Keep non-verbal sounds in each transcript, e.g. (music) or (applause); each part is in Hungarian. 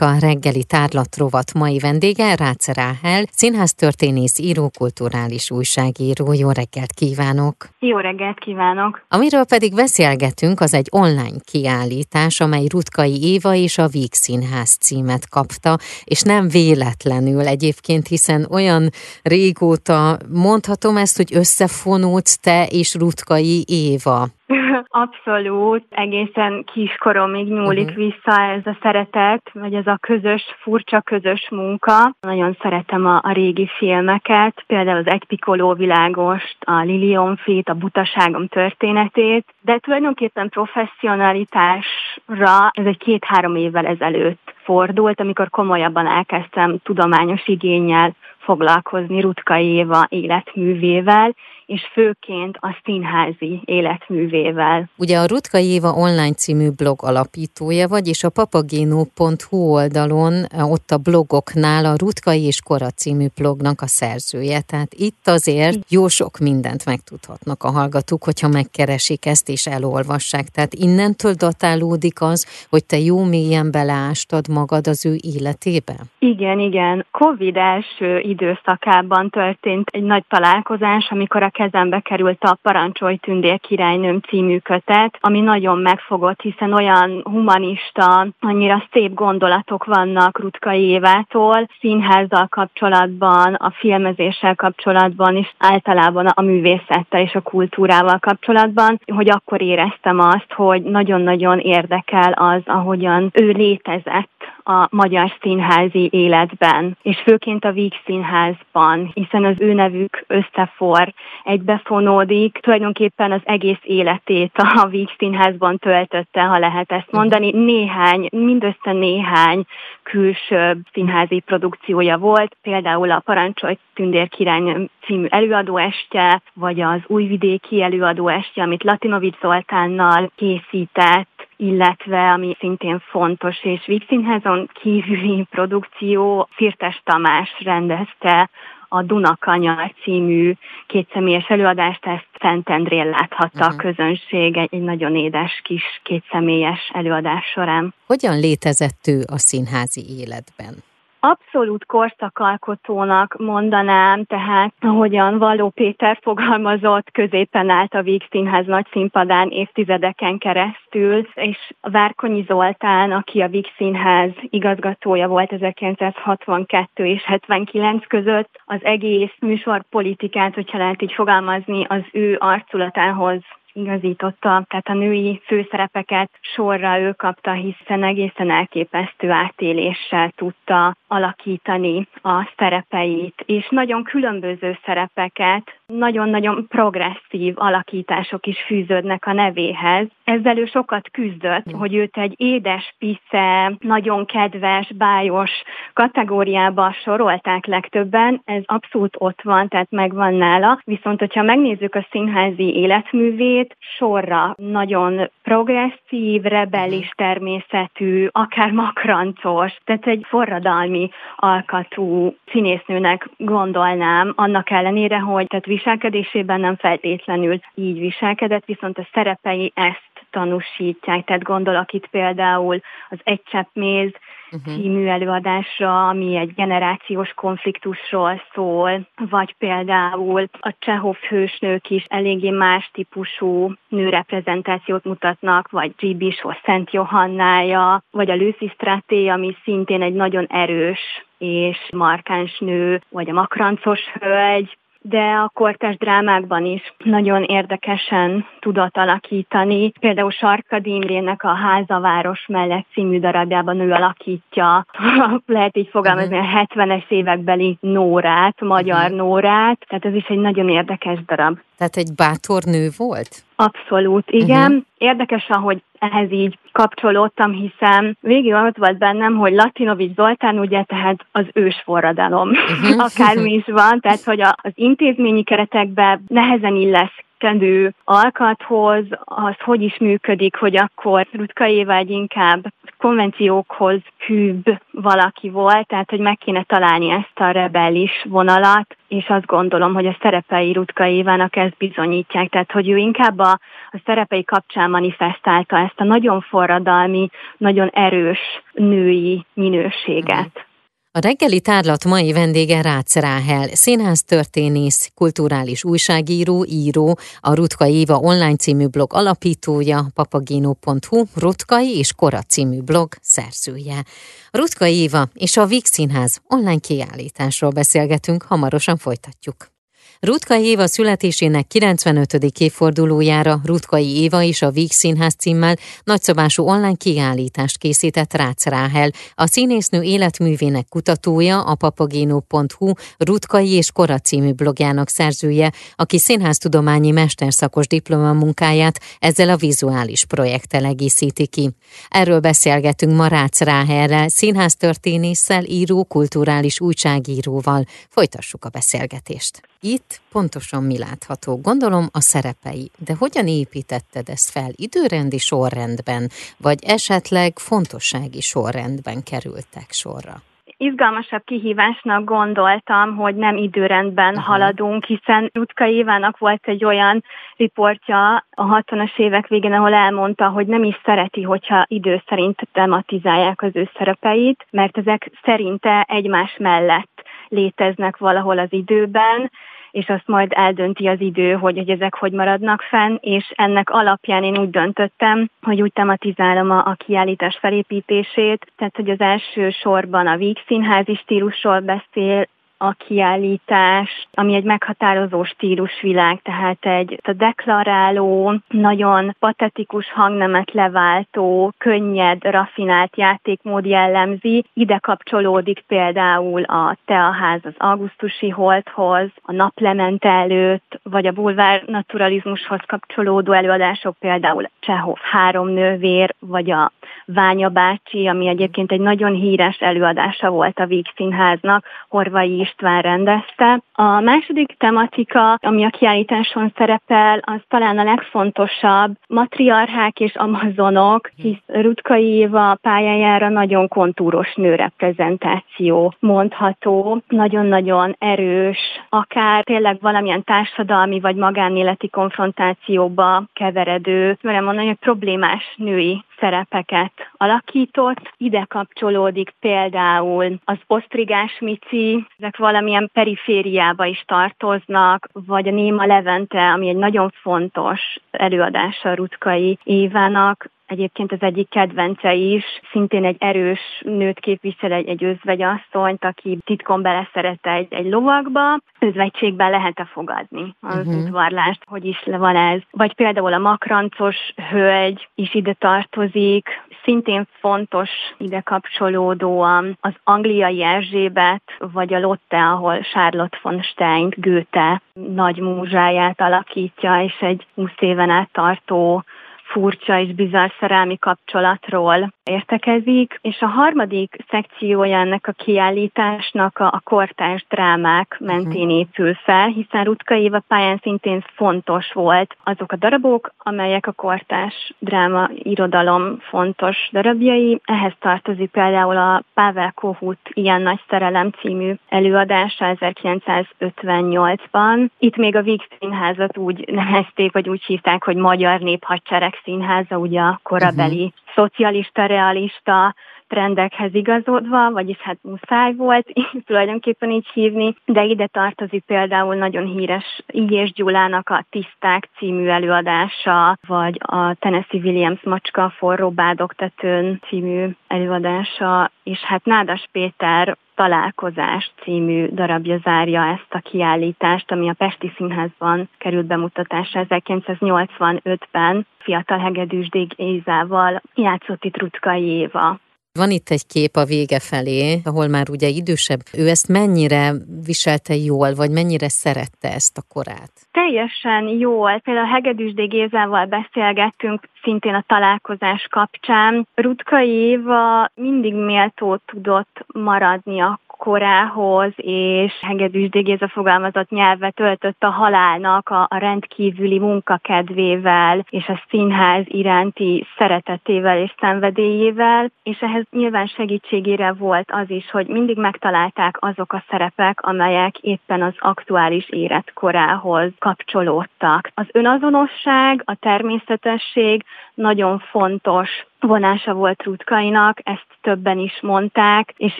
a reggeli tárlatrovat mai vendége Rácz Ráhel, színháztörténész, író, kulturális újságíró. Jó reggelt kívánok! Jó reggelt kívánok! Amiről pedig beszélgetünk, az egy online kiállítás, amely Rutkai Éva és a Víg Színház címet kapta, és nem véletlenül egyébként, hiszen olyan régóta mondhatom ezt, hogy összefonódsz te és Rutkai Éva. (laughs) Abszolút, egészen kiskoromig nyúlik uh-huh. vissza ez a szeretet, vagy ez a közös, furcsa közös munka. Nagyon szeretem a, a régi filmeket, például az Egy Pikoló világost, a Lilionfét, a Butaságom történetét, de tulajdonképpen professzionalitásra ez egy két-három évvel ezelőtt fordult, amikor komolyabban elkezdtem tudományos igényel foglalkozni Rutka Éva életművével, és főként a színházi életművével. Ugye a Rutka Éva online című blog alapítója vagy, és a papagéno.hu oldalon, ott a blogoknál a Rutkai és Kora című blognak a szerzője. Tehát itt azért jó sok mindent megtudhatnak a hallgatók, hogyha megkeresik ezt és elolvassák. Tehát innentől datálódik az, hogy te jó mélyen beleástad magad az ő életébe? Igen, igen. Covid első időszakában történt egy nagy találkozás, amikor a kezembe került a Parancsolj Tündér királynőm című kötet, ami nagyon megfogott, hiszen olyan humanista, annyira szép gondolatok vannak Rutkai Évától, színházzal kapcsolatban, a filmezéssel kapcsolatban, és általában a művészettel és a kultúrával kapcsolatban, hogy akkor éreztem azt, hogy nagyon-nagyon érdekel az, ahogyan ő létezett a magyar színházi életben, és főként a Víg Színházban, hiszen az ő nevük összefor, egybefonódik, tulajdonképpen az egész életét a (laughs) Víg Színházban töltötte, ha lehet ezt mondani. Néhány, mindössze néhány külső színházi produkciója volt, például a Parancsolj Tündér király című előadóestje, vagy az Újvidéki előadóestje, amit Latinovic Zoltánnal készített, illetve ami szintén fontos, és Vígszínházon kívüli produkció, Firtes Tamás rendezte a Dunakanyar című kétszemélyes előadást, ezt Szentendrén láthatta uh-huh. a közönség egy, egy nagyon édes kis kétszemélyes előadás során. Hogyan létezett ő a színházi életben? Abszolút korszakalkotónak mondanám, tehát ahogyan Való Péter fogalmazott, középen állt a Víg Színház nagy színpadán évtizedeken keresztül, és Várkonyi Zoltán, aki a Víg Színház igazgatója volt 1962 és 79 között, az egész műsorpolitikát, hogyha lehet így fogalmazni, az ő arculatához igazította, tehát a női főszerepeket sorra ő kapta, hiszen egészen elképesztő átéléssel tudta alakítani a szerepeit, és nagyon különböző szerepeket, nagyon-nagyon progresszív alakítások is fűződnek a nevéhez. Ezzel ő sokat küzdött, hogy őt egy édes, pisze, nagyon kedves, bájos kategóriába sorolták legtöbben, ez abszolút ott van, tehát megvan nála, viszont hogyha megnézzük a színházi életművét, sorra nagyon progresszív, rebelis természetű, akár makrancos, tehát egy forradalmi alkatú színésznőnek gondolnám, annak ellenére, hogy tehát viselkedésében nem feltétlenül így viselkedett, viszont a szerepei ezt tanúsítják. Tehát gondolok itt például az Egy csepp méz uh-huh. című előadásra, ami egy generációs konfliktusról szól, vagy például a Csehov hősnők is eléggé más típusú nőreprezentációt mutatnak, vagy G.B. Szent Johannája, vagy a Lucy Straté, ami szintén egy nagyon erős és markáns nő, vagy a makrancos hölgy, de a kortás drámákban is nagyon érdekesen tudott alakítani. Például Sarka Imrének a Házaváros mellett című darabjában ő alakítja, (laughs) lehet így fogalmazni, a 70-es évekbeli Nórát, magyar uh-huh. Nórát, tehát ez is egy nagyon érdekes darab. Tehát egy bátor nő volt? Abszolút, igen. Uh-huh. Érdekes, ahogy ehhez így kapcsolódtam, hiszen végig ott volt bennem, hogy Latinovics Zoltán ugye tehát az ős forradalom, uh-huh. (laughs) akármi is van, tehát hogy az intézményi keretekbe nehezen illesz kedő alkathoz, az hogy is működik, hogy akkor Rutka Éva egy inkább konvenciókhoz hűbb valaki volt, tehát hogy meg kéne találni ezt a rebellis vonalat, és azt gondolom, hogy a szerepei Rutka Évának ezt bizonyítják, tehát hogy ő inkább a, a szerepei kapcsán manifestálta ezt a nagyon forradalmi, nagyon erős női minőséget. A reggeli tárlat mai vendége Rácz Ráhel, színház történész, kulturális újságíró, író, a Rutka Éva online című blog alapítója, papagino.hu, Rutkai és Kora című blog szerzője. Rutka Éva és a Víg Színház online kiállításról beszélgetünk, hamarosan folytatjuk. Rutkai Éva születésének 95. évfordulójára Rutkai Éva és a Víg Színház címmel nagyszabású online kiállítást készített Rácz Ráhel, a színésznő életművének kutatója, a papagino.hu Rutkai és Kora című blogjának szerzője, aki színháztudományi mesterszakos diplomamunkáját ezzel a vizuális projekttel egészíti ki. Erről beszélgetünk ma Rácz Ráhelrel, színháztörténésszel, író, kulturális újságíróval. Folytassuk a beszélgetést. Itt pontosan mi látható? Gondolom a szerepei, de hogyan építetted ezt fel? Időrendi sorrendben, vagy esetleg fontossági sorrendben kerültek sorra? izgalmasabb kihívásnak gondoltam, hogy nem időrendben uh-huh. haladunk, hiszen Rutka Évának volt egy olyan riportja a 60-as évek végén, ahol elmondta, hogy nem is szereti, hogyha idő szerint tematizálják az ő szerepeit, mert ezek szerinte egymás mellett léteznek valahol az időben, és azt majd eldönti az idő, hogy, hogy ezek hogy maradnak fenn, és ennek alapján én úgy döntöttem, hogy úgy tematizálom a, a kiállítás felépítését, tehát hogy az első sorban a Víg színházi stílusról beszél, a kiállítás, ami egy meghatározó stílusvilág, tehát egy a deklaráló, nagyon patetikus hangnemet leváltó, könnyed, rafinált játékmód jellemzi. Ide kapcsolódik például a Teaház az augusztusi holthoz, a naplement előtt, vagy a bulvár naturalizmushoz kapcsolódó előadások, például Csehov három nővér, vagy a Ványa bácsi, ami egyébként egy nagyon híres előadása volt a Víg Színháznak, Horvai István rendezte. A második tematika, ami a kiállításon szerepel, az talán a legfontosabb, matriarchák és amazonok, hisz Rutkai Éva pályájára nagyon kontúros nőreprezentáció mondható, nagyon-nagyon erős, akár tényleg valamilyen társadalmi vagy magánéleti konfrontációba keveredő, mert mondani, hogy problémás női szerepeket alakított. Ide kapcsolódik például az osztrigás mici, ezek valamilyen perifériába is tartoznak, vagy a Néma Levente, ami egy nagyon fontos előadása Rutkai Évának, Egyébként az egyik kedvence is, szintén egy erős nőt képvisel, egy, egy özvegyasszonyt, aki titkon beleszerette egy, egy lovagba. Özvegységben lehet-e fogadni az uh-huh. udvarlást, hogy is van ez. Vagy például a makrancos hölgy is ide tartozik, szintén fontos ide kapcsolódóan az angliai Erzsébet, vagy a Lotte, ahol Charlotte von Stein Goethe nagy múzsáját alakítja, és egy 20 éven át tartó furcsa és bizarr szerelmi kapcsolatról értekezik, és a harmadik szekciója ennek a kiállításnak a, a kortárs drámák mentén mhm. épül fel, hiszen Rutka Éva pályán szintén fontos volt azok a darabok, amelyek a kortárs dráma irodalom fontos darabjai. Ehhez tartozik például a Pavel Kohut Ilyen nagy szerelem című előadása 1958-ban. Itt még a Víg Színházat úgy nevezték, vagy úgy hívták, hogy Magyar Néphadsereg Színháza, ugye a korabeli uh-huh. szocialista, realista trendekhez igazodva, vagyis hát muszáj volt (laughs) tulajdonképpen így hívni, de ide tartozik például nagyon híres Igyés Gyulának a Tiszták című előadása, vagy a Tennessee Williams Macska forró bádogtetőn című előadása, és hát Nádas Péter Találkozás című darabja zárja ezt a kiállítást, ami a Pesti Színházban került bemutatásra 1985-ben. Fiatal Hegedűs Dég Ézával játszott itt Rutkai Éva. Van itt egy kép a vége felé, ahol már ugye idősebb. Ő ezt mennyire viselte jól, vagy mennyire szerette ezt a korát? Teljesen jól. Például a Hegedűsdé Gézával beszélgettünk szintén a találkozás kapcsán. Rutkai Éva mindig méltó tudott maradni a korához, és Hegedűs Géza fogalmazott nyelvet öltött a halálnak a, a rendkívüli munkakedvével, és a színház iránti szeretetével és szenvedélyével, és ehhez nyilván segítségére volt az is, hogy mindig megtalálták azok a szerepek, amelyek éppen az aktuális életkorához kapcsolódtak. Az önazonosság, a természetesség nagyon fontos vonása volt Rutkainak, ezt többen is mondták, és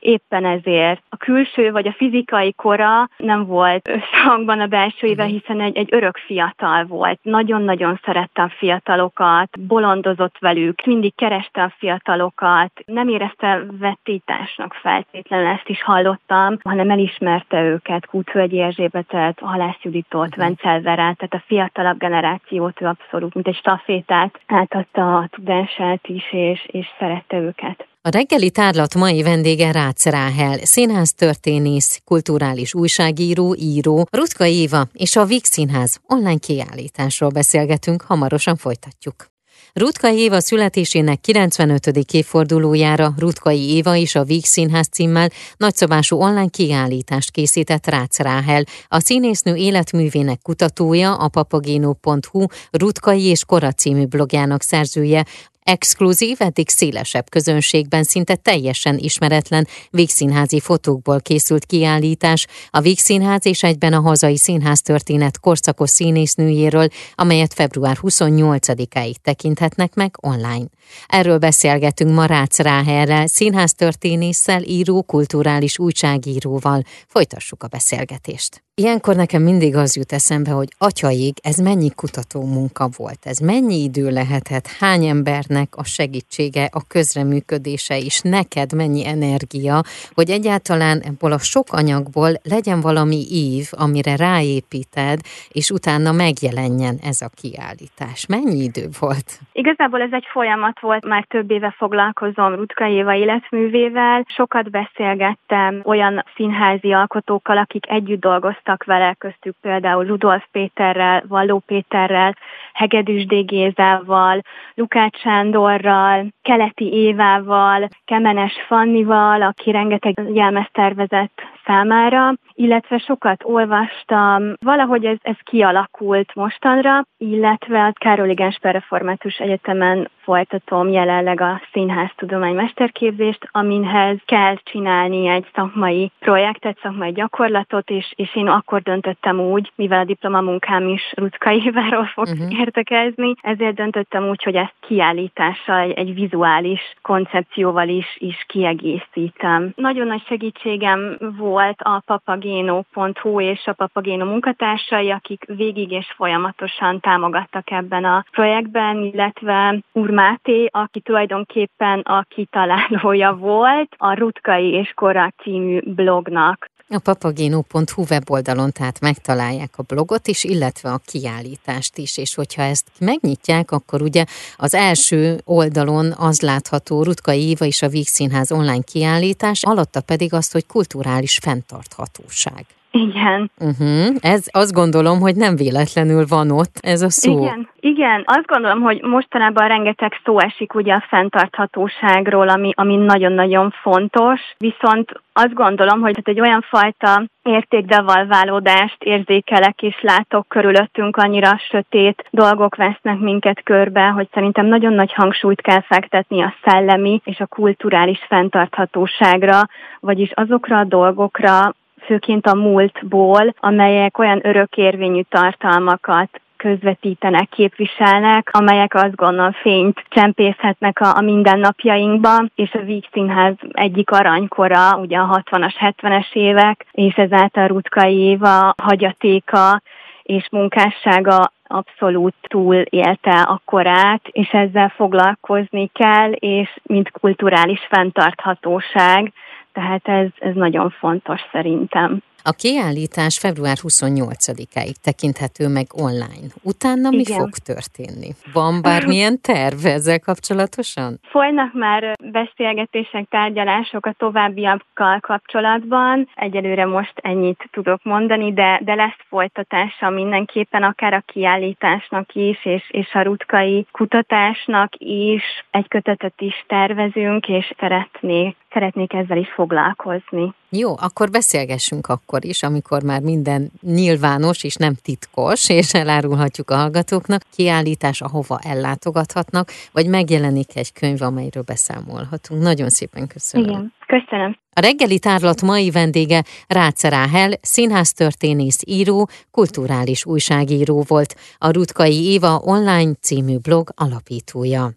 éppen ezért a külső vagy a fizikai kora nem volt összhangban a belsőivel, mhm. hiszen egy, egy örök fiatal volt. Nagyon-nagyon szerette a fiatalokat, bolondozott velük, mindig kereste a fiatalokat, nem érezte vettításnak feltétlenül, ezt is hallottam, hanem elismerte őket, Kútvölgyi Erzsébetet, Halász Juditot, mhm. Verát, tehát a fiatalabb generációt ő abszolút, mint egy stafétát átadta a tudását is, és, és szerette őket. A reggeli tárlat mai vendége Rácz Ráhel, színház történész, kulturális újságíró, író, Rutka Éva és a Víg Színház online kiállításról beszélgetünk, hamarosan folytatjuk. Rutka Éva születésének 95. évfordulójára Rutkai Éva és a Víg Színház címmel nagyszabású online kiállítást készített Rácz Ráhel, a színésznő életművének kutatója, a papagéno.hu Rutkai és Kora című blogjának szerzője, Exkluzív, eddig szélesebb közönségben szinte teljesen ismeretlen Vígszínházi fotókból készült kiállítás a Vígszínház és egyben a hazai színház történet korszakos színésznőjéről, amelyet február 28-áig tekinthetnek meg online. Erről beszélgetünk Marács Ráherrel, színháztörténésszel, író, kulturális újságíróval. Folytassuk a beszélgetést. Ilyenkor nekem mindig az jut eszembe, hogy atyaig ez mennyi kutató munka volt, ez mennyi idő lehetett, hány embernek a segítsége, a közreműködése is, neked mennyi energia, hogy egyáltalán ebből a sok anyagból legyen valami ív, amire ráépíted, és utána megjelenjen ez a kiállítás. Mennyi idő volt? Igazából ez egy folyamat volt, már több éve foglalkozom Rutka Éva életművével, sokat beszélgettem olyan színházi alkotókkal, akik együtt dolgoztak dolgoztak vele, köztük például Rudolf Péterrel, Valló Péterrel, Hegedűs Dégézával, Lukács Sándorral, Keleti Évával, Kemenes Fannival, aki rengeteg jelmezt tervezett számára, illetve sokat olvastam, valahogy ez, ez kialakult mostanra, illetve a Károly Gensper Református Egyetemen folytatom jelenleg a színház tudomány mesterképzést, aminhez kell csinálni egy szakmai projektet, szakmai gyakorlatot, és, és én akkor döntöttem úgy, mivel a diplomamunkám is Éváról fog uh-huh. értekezni, ezért döntöttem úgy, hogy ezt kiállítással, egy, egy vizuális koncepcióval is, is kiegészítem. Nagyon nagy segítségem volt a papageno.hu és a papageno munkatársai, akik végig és folyamatosan támogattak ebben a projektben, illetve Úr Máté, aki tulajdonképpen a kitalálója volt a Rutkai és Kora című blognak. A papagino.hu weboldalon tehát megtalálják a blogot is, illetve a kiállítást is, és hogyha ezt megnyitják, akkor ugye az első oldalon az látható Rutka Éva és a Víg Színház online kiállítás, alatta pedig azt, hogy kulturális fenntarthatóság. Igen. Uh-huh. Ez azt gondolom, hogy nem véletlenül van ott ez a szó. Igen, igen. Azt gondolom, hogy mostanában rengeteg szó esik ugye a fenntarthatóságról, ami, ami nagyon-nagyon fontos, viszont azt gondolom, hogy egy olyan fajta értékdevalválódást érzékelek és látok körülöttünk, annyira sötét dolgok vesznek minket körbe, hogy szerintem nagyon nagy hangsúlyt kell fektetni a szellemi és a kulturális fenntarthatóságra, vagyis azokra a dolgokra, főként a múltból, amelyek olyan örökérvényű tartalmakat közvetítenek, képviselnek, amelyek azt gondolom fényt csempészhetnek a, a mindennapjainkba, és a Víg Színház egyik aranykora, ugye a 60-as, 70-es évek, és ezáltal Rutkai Éva hagyatéka és munkássága abszolút túl élte a korát, és ezzel foglalkozni kell, és mint kulturális fenntarthatóság, tehát ez, ez nagyon fontos szerintem. A kiállítás február 28-áig tekinthető meg online. Utána mi Igen. fog történni? Van bármilyen (laughs) terv ezzel kapcsolatosan? Folynak már beszélgetések, tárgyalások a továbbiakkal kapcsolatban. Egyelőre most ennyit tudok mondani, de, de lesz folytatása mindenképpen akár a kiállításnak is, és, és a rutkai kutatásnak is. Egy kötetet is tervezünk, és szeretnék szeretnék ezzel is foglalkozni. Jó, akkor beszélgessünk akkor is, amikor már minden nyilvános és nem titkos, és elárulhatjuk a hallgatóknak, kiállítás, ahova ellátogathatnak, vagy megjelenik egy könyv, amelyről beszámolhatunk. Nagyon szépen köszönöm. Igen, köszönöm. A reggeli tárlat mai vendége Rácz Ráhel, színháztörténész író, kulturális újságíró volt, a Rutkai Éva online című blog alapítója.